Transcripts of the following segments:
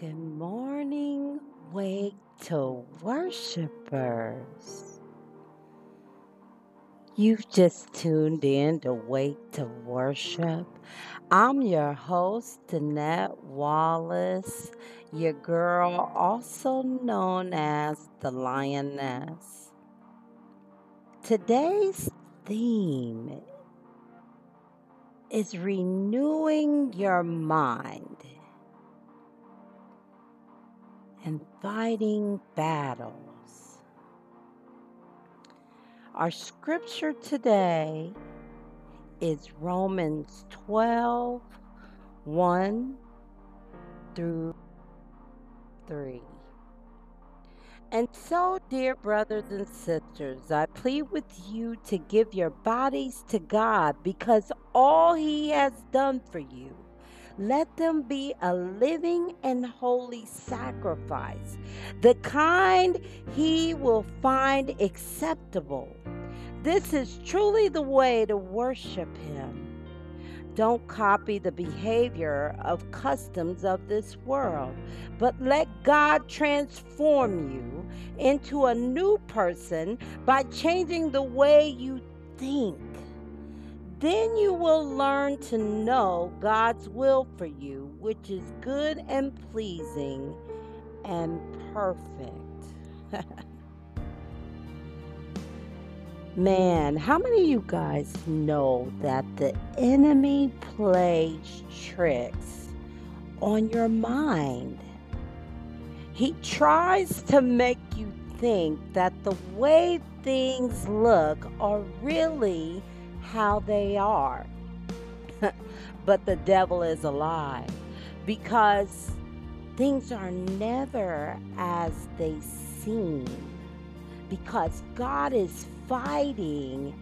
Good morning, wake to worshipers. You've just tuned in to Wake to Worship. I'm your host, Danette Wallace, your girl, also known as the Lioness. Today's theme is renewing your mind and fighting battles. Our scripture today is Romans 12 1 through 3. And so, dear brothers and sisters, I plead with you to give your bodies to God because all He has done for you let them be a living and holy sacrifice, the kind he will find acceptable. This is truly the way to worship him. Don't copy the behavior of customs of this world, but let God transform you into a new person by changing the way you think. Then you will learn to know God's will for you, which is good and pleasing and perfect. Man, how many of you guys know that the enemy plays tricks on your mind? He tries to make you think that the way things look are really how they are. but the devil is a lie because things are never as they seem because God is fighting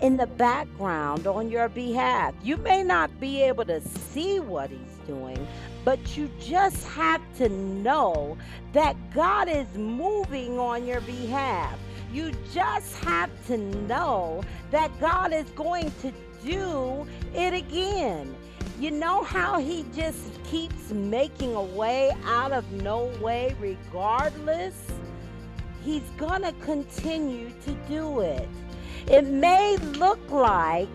in the background on your behalf. You may not be able to see what he's doing, but you just have to know that God is moving on your behalf. You just have to know that God is going to do it again. You know how He just keeps making a way out of no way, regardless? He's going to continue to do it. It may look like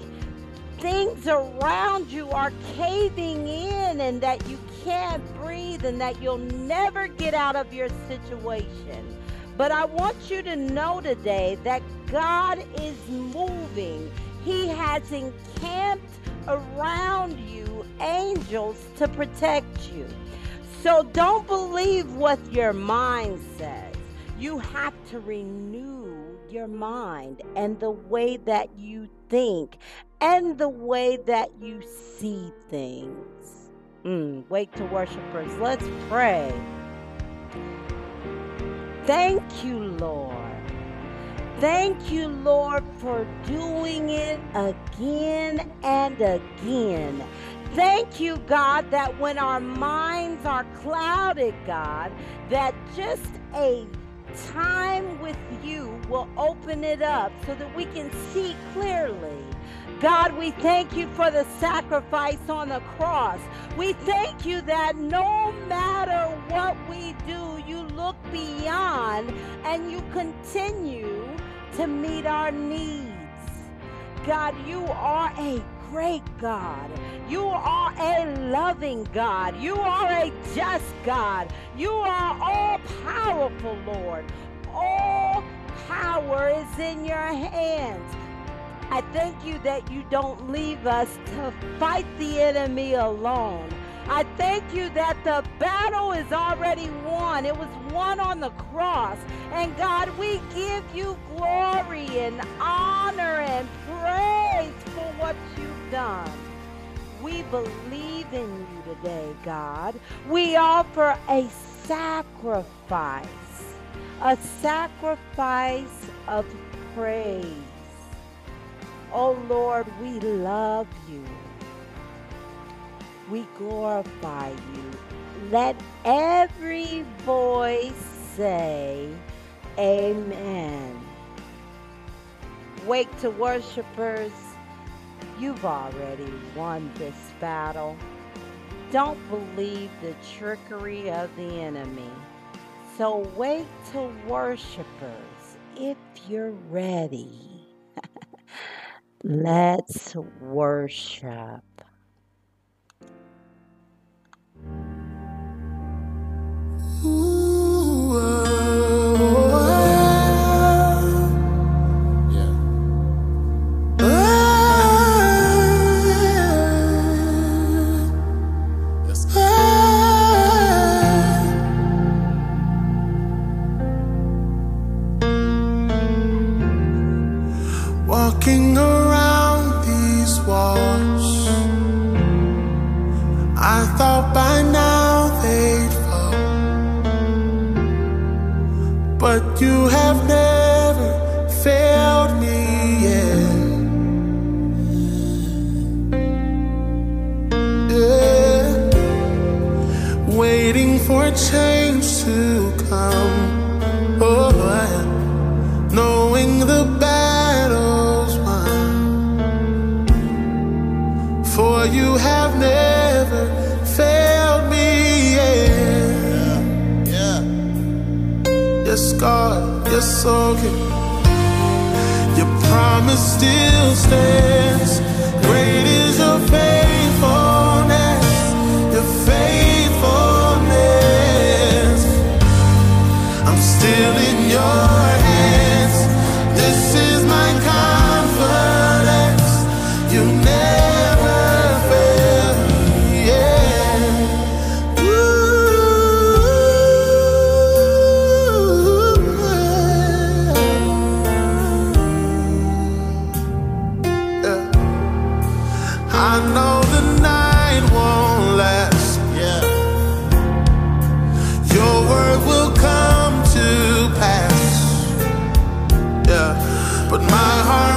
things around you are caving in and that you can't breathe and that you'll never get out of your situation. But I want you to know today that God is moving. He has encamped around you angels to protect you. So don't believe what your mind says. You have to renew your mind and the way that you think and the way that you see things. Mm, wake to worshipers. Let's pray. Thank you, Lord. Thank you, Lord, for doing it again and again. Thank you, God, that when our minds are clouded, God, that just a time with you will open it up so that we can see clearly. God, we thank you for the sacrifice on the cross. We thank you that no matter what we do, you look beyond and you continue to meet our needs. God, you are a great God. You are a loving God. You are a just God. You are all powerful, Lord. All power is in your hands. I thank you that you don't leave us to fight the enemy alone. I thank you that the battle is already won. It was won on the cross. And God, we give you glory and honor and praise for what you've done. We believe in you today, God. We offer a sacrifice, a sacrifice of praise. Oh Lord, we love you. We glorify you. Let every voice say, Amen. Wake to worshipers, you've already won this battle. don't believe the trickery of the enemy. So wake to worshipers if you're ready. Let's worship. Walking you have never failed me yet. Yeah. Yes, God, yes, okay. Your promise still stands. Great is your faithfulness. Your faithfulness. I'm still in your I know the night won't last. Yeah. Your word will come to pass. Yeah. But my heart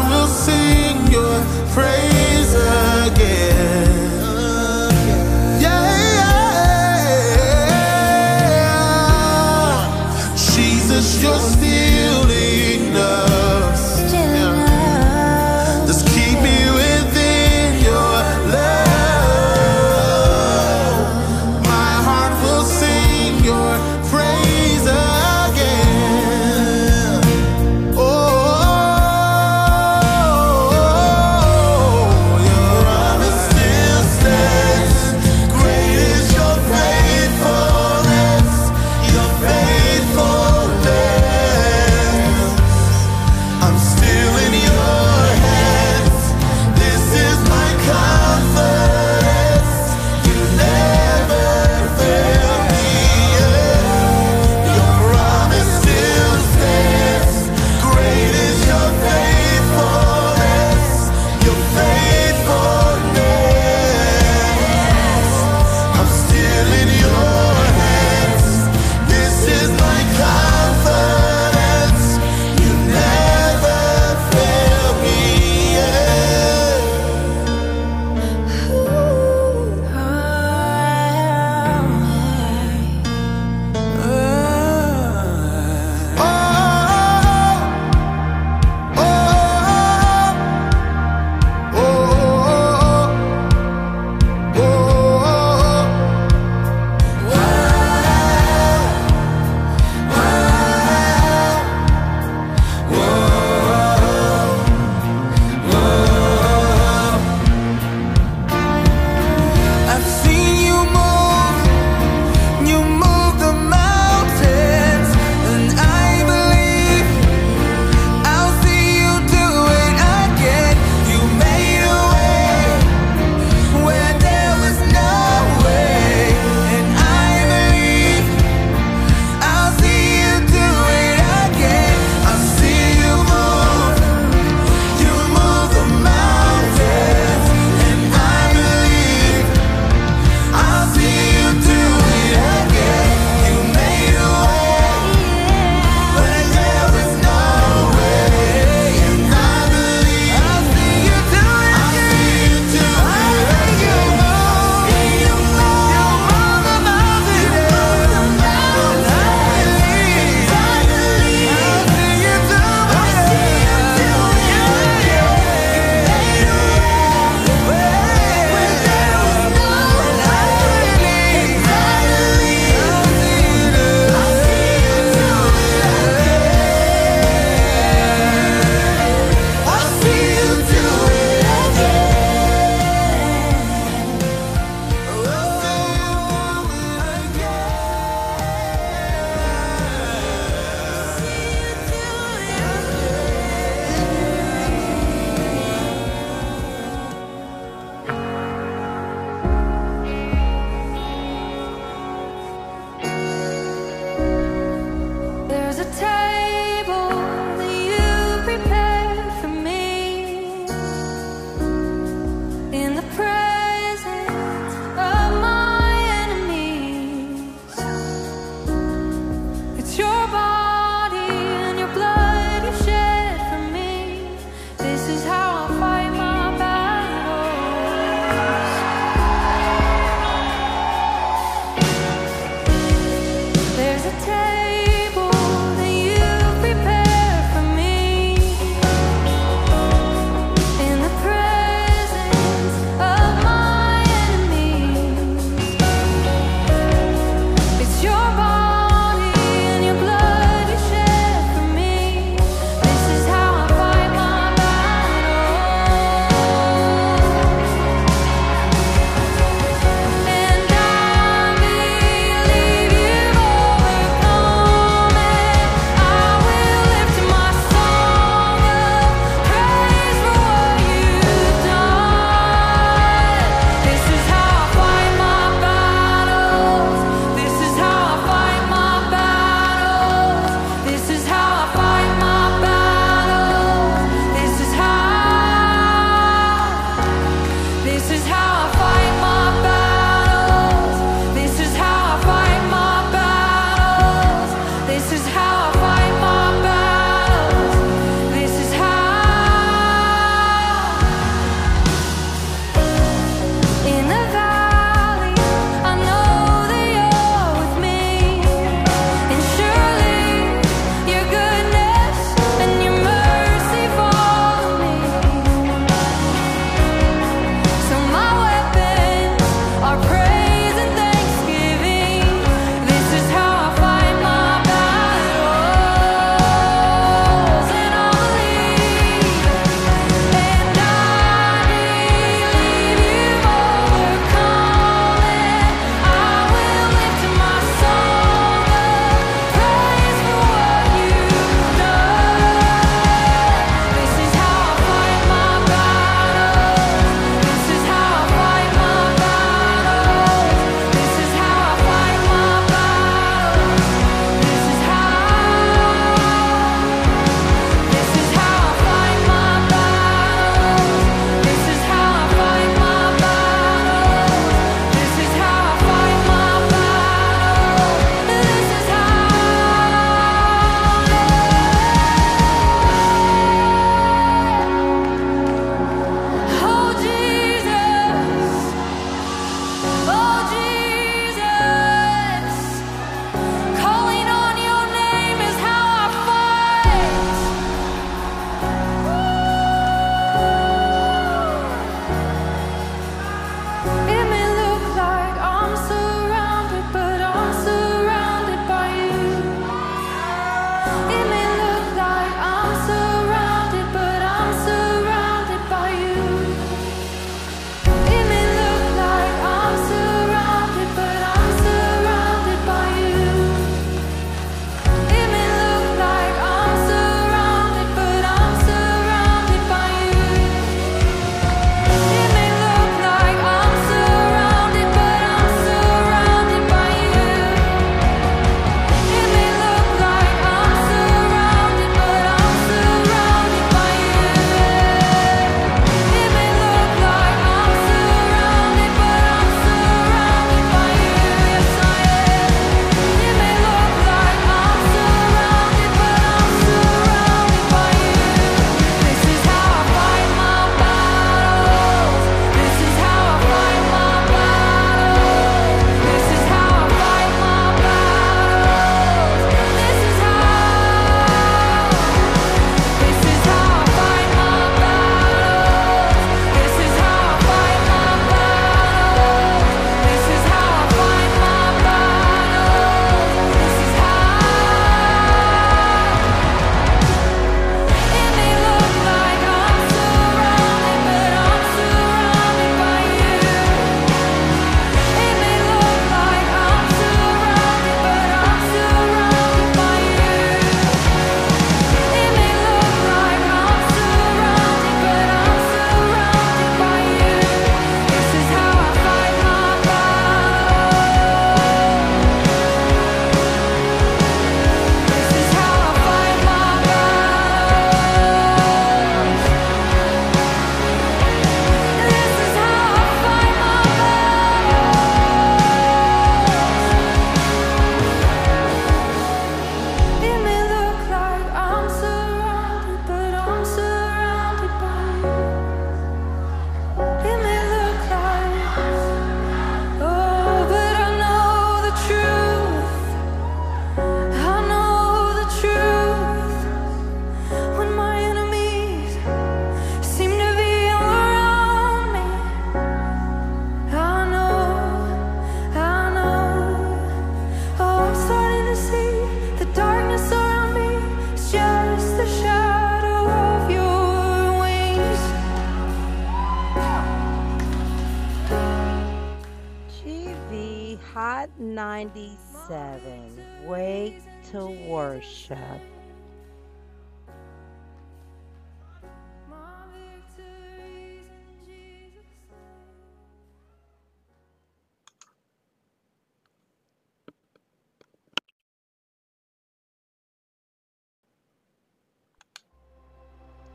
97. Wake to worship.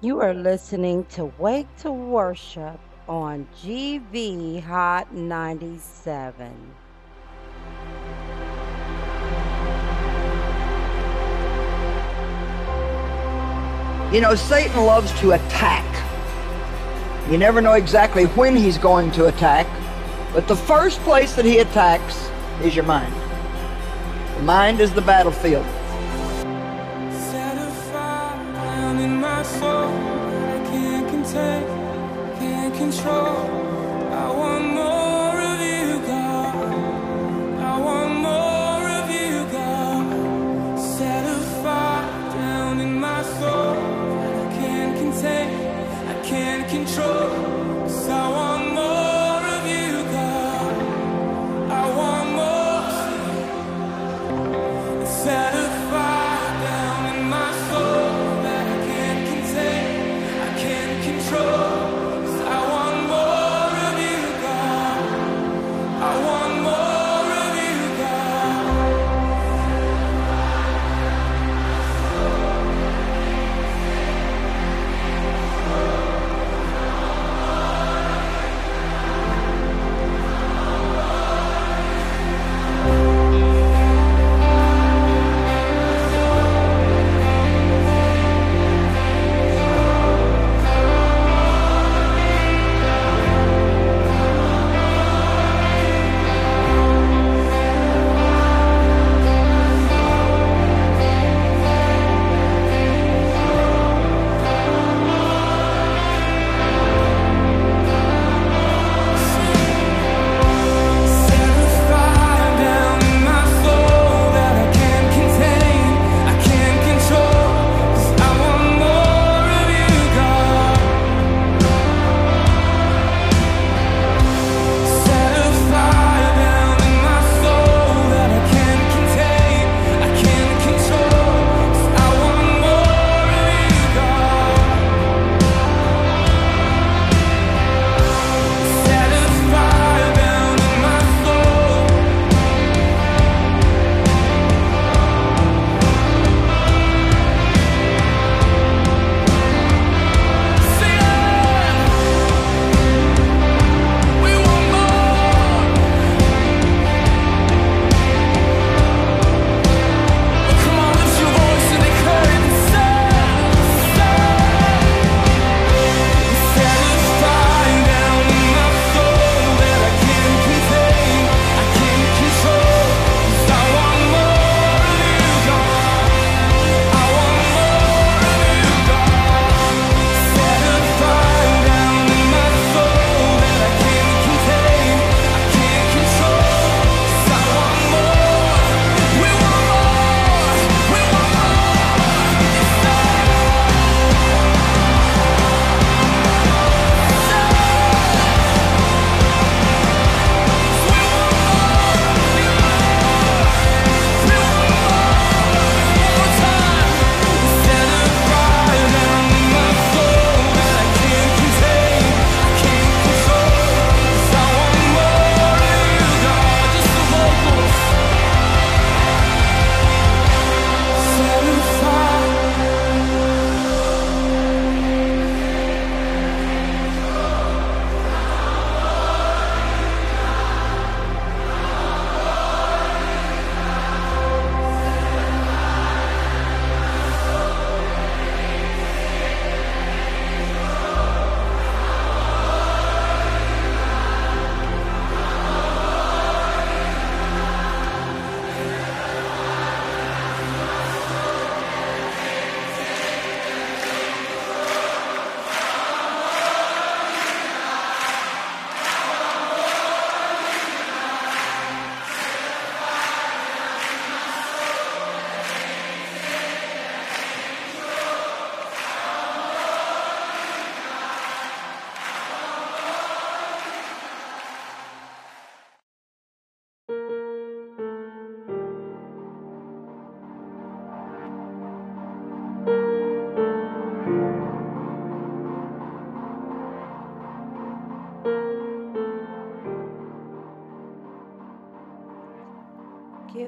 You are listening to Wake to Worship on GV Hot 97. You know, Satan loves to attack. You never know exactly when he's going to attack, but the first place that he attacks is your mind. The mind is the battlefield. Set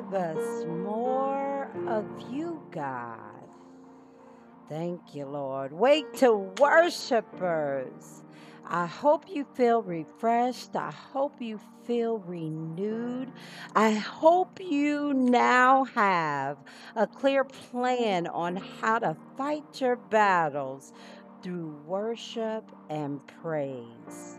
Give us more of you, God. Thank you, Lord. Wake to worshipers. I hope you feel refreshed. I hope you feel renewed. I hope you now have a clear plan on how to fight your battles through worship and praise.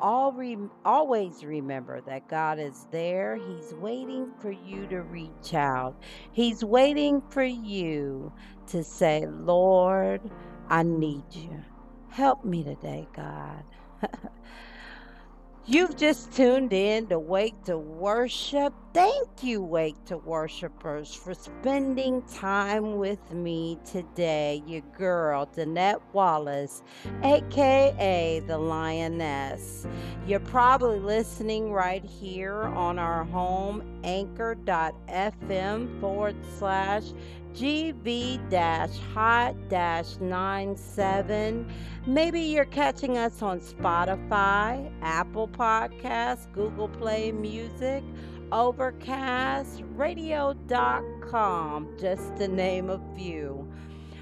All re- always remember that God is there. He's waiting for you to reach out. He's waiting for you to say, Lord, I need you. Help me today, God. You've just tuned in to Wake to Worship. Thank you, Wake to Worshipers, for spending time with me today. Your girl, Danette Wallace, aka the Lioness. You're probably listening right here on our home, anchor.fm forward slash GV hot 97. Maybe you're catching us on Spotify, Apple Podcasts, Google Play Music, Overcast, radio.com, just to name a few.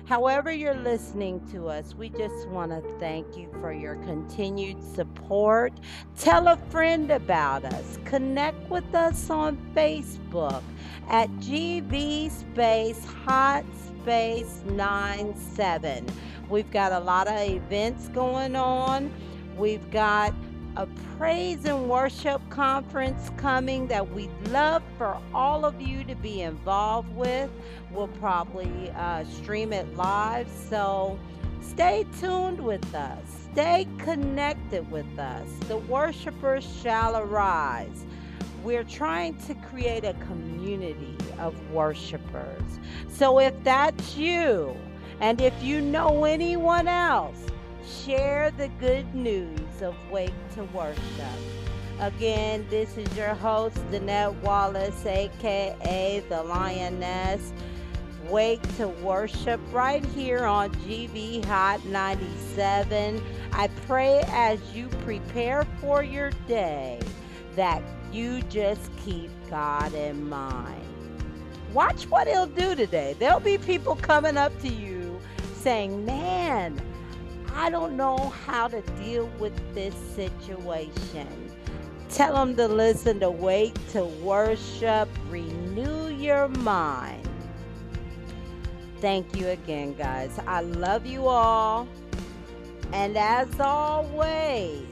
However, you're listening to us, we just want to thank you for your continued support. Tell a friend about us. Connect with us on Facebook at GV Space Hot Space 97. We've got a lot of events going on. We've got a praise and worship conference coming that we'd love for all of you to be involved with. We'll probably uh, stream it live. So stay tuned with us, stay connected with us. The worshipers shall arise. We're trying to create a community of worshipers. So if that's you, and if you know anyone else, share the good news of Wake to Worship. Again, this is your host, Danette Wallace, aka the Lioness. Wake to Worship right here on GV Hot 97. I pray as you prepare for your day that you just keep God in mind. Watch what He'll do today. There'll be people coming up to you saying, Man, I don't know how to deal with this situation. Tell them to listen to Wake to Worship, renew your mind. Thank you again, guys. I love you all. And as always,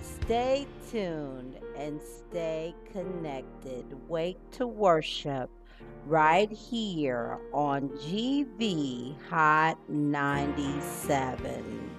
stay tuned and stay connected. Wake to Worship right here on GV Hot 97.